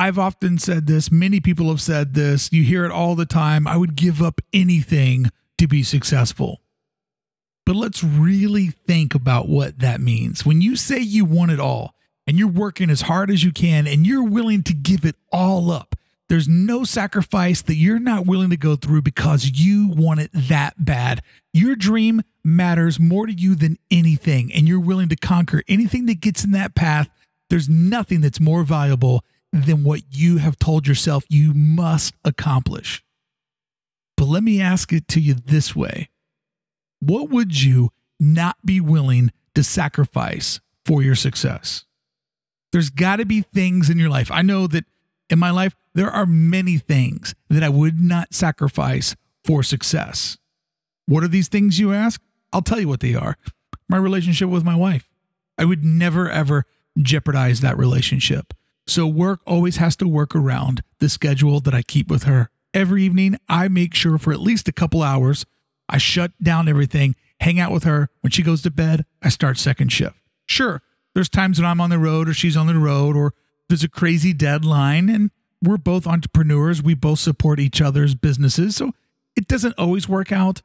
I've often said this, many people have said this, you hear it all the time. I would give up anything to be successful. But let's really think about what that means. When you say you want it all and you're working as hard as you can and you're willing to give it all up, there's no sacrifice that you're not willing to go through because you want it that bad. Your dream matters more to you than anything, and you're willing to conquer anything that gets in that path. There's nothing that's more valuable than what you have told yourself you must accomplish. But let me ask it to you this way What would you not be willing to sacrifice for your success? There's got to be things in your life. I know that in my life, there are many things that I would not sacrifice for success. What are these things, you ask? I'll tell you what they are. My relationship with my wife. I would never, ever jeopardize that relationship. So work always has to work around the schedule that I keep with her. Every evening, I make sure for at least a couple hours, I shut down everything, hang out with her. When she goes to bed, I start second shift. Sure, there's times when I'm on the road or she's on the road or there's a crazy deadline and we're both entrepreneurs. We both support each other's businesses. So it doesn't always work out,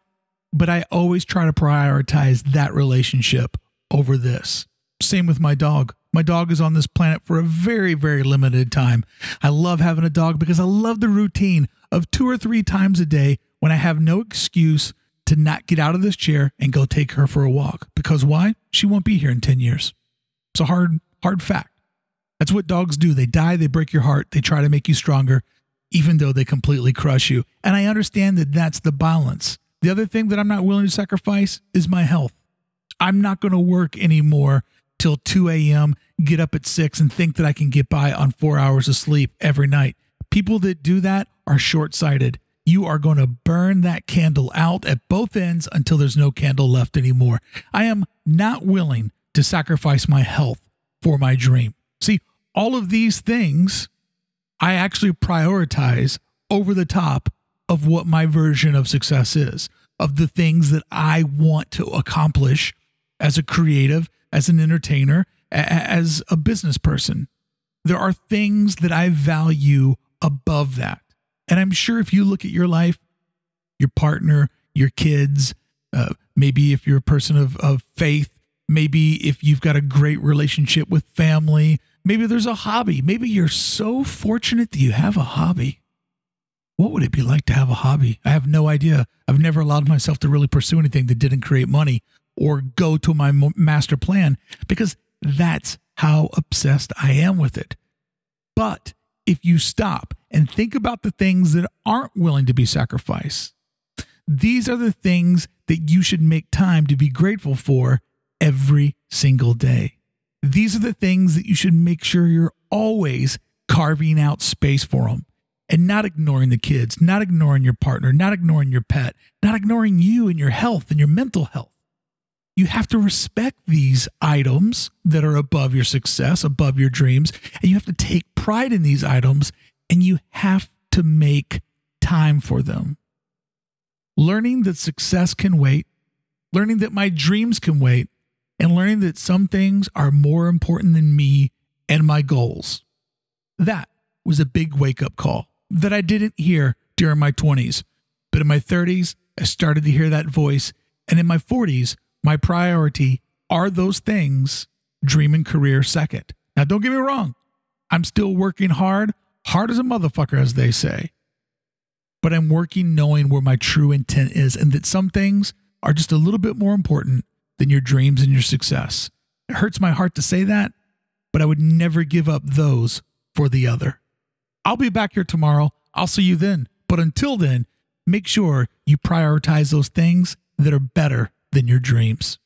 but I always try to prioritize that relationship over this. Same with my dog. My dog is on this planet for a very, very limited time. I love having a dog because I love the routine of two or three times a day when I have no excuse to not get out of this chair and go take her for a walk. Because why? She won't be here in 10 years. It's a hard, hard fact. That's what dogs do. They die, they break your heart, they try to make you stronger, even though they completely crush you. And I understand that that's the balance. The other thing that I'm not willing to sacrifice is my health. I'm not going to work anymore till 2 a.m., get up at 6, and think that I can get by on four hours of sleep every night. People that do that are short sighted. You are going to burn that candle out at both ends until there's no candle left anymore. I am not willing to sacrifice my health for my dream. See, all of these things I actually prioritize over the top of what my version of success is, of the things that I want to accomplish as a creative, as an entertainer, as a business person. There are things that I value above that. And I'm sure if you look at your life, your partner, your kids, uh, maybe if you're a person of, of faith, maybe if you've got a great relationship with family, Maybe there's a hobby. Maybe you're so fortunate that you have a hobby. What would it be like to have a hobby? I have no idea. I've never allowed myself to really pursue anything that didn't create money or go to my master plan because that's how obsessed I am with it. But if you stop and think about the things that aren't willing to be sacrificed, these are the things that you should make time to be grateful for every single day. These are the things that you should make sure you're always carving out space for them and not ignoring the kids, not ignoring your partner, not ignoring your pet, not ignoring you and your health and your mental health. You have to respect these items that are above your success, above your dreams, and you have to take pride in these items and you have to make time for them. Learning that success can wait, learning that my dreams can wait, and learning that some things are more important than me and my goals. That was a big wake up call that I didn't hear during my 20s. But in my 30s, I started to hear that voice. And in my 40s, my priority are those things, dream and career second. Now, don't get me wrong, I'm still working hard, hard as a motherfucker, as they say. But I'm working knowing where my true intent is and that some things are just a little bit more important than your dreams and your success. It hurts my heart to say that, but I would never give up those for the other. I'll be back here tomorrow. I'll see you then. But until then, make sure you prioritize those things that are better than your dreams.